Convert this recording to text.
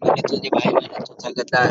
那你自己玩一玩你就加个蛋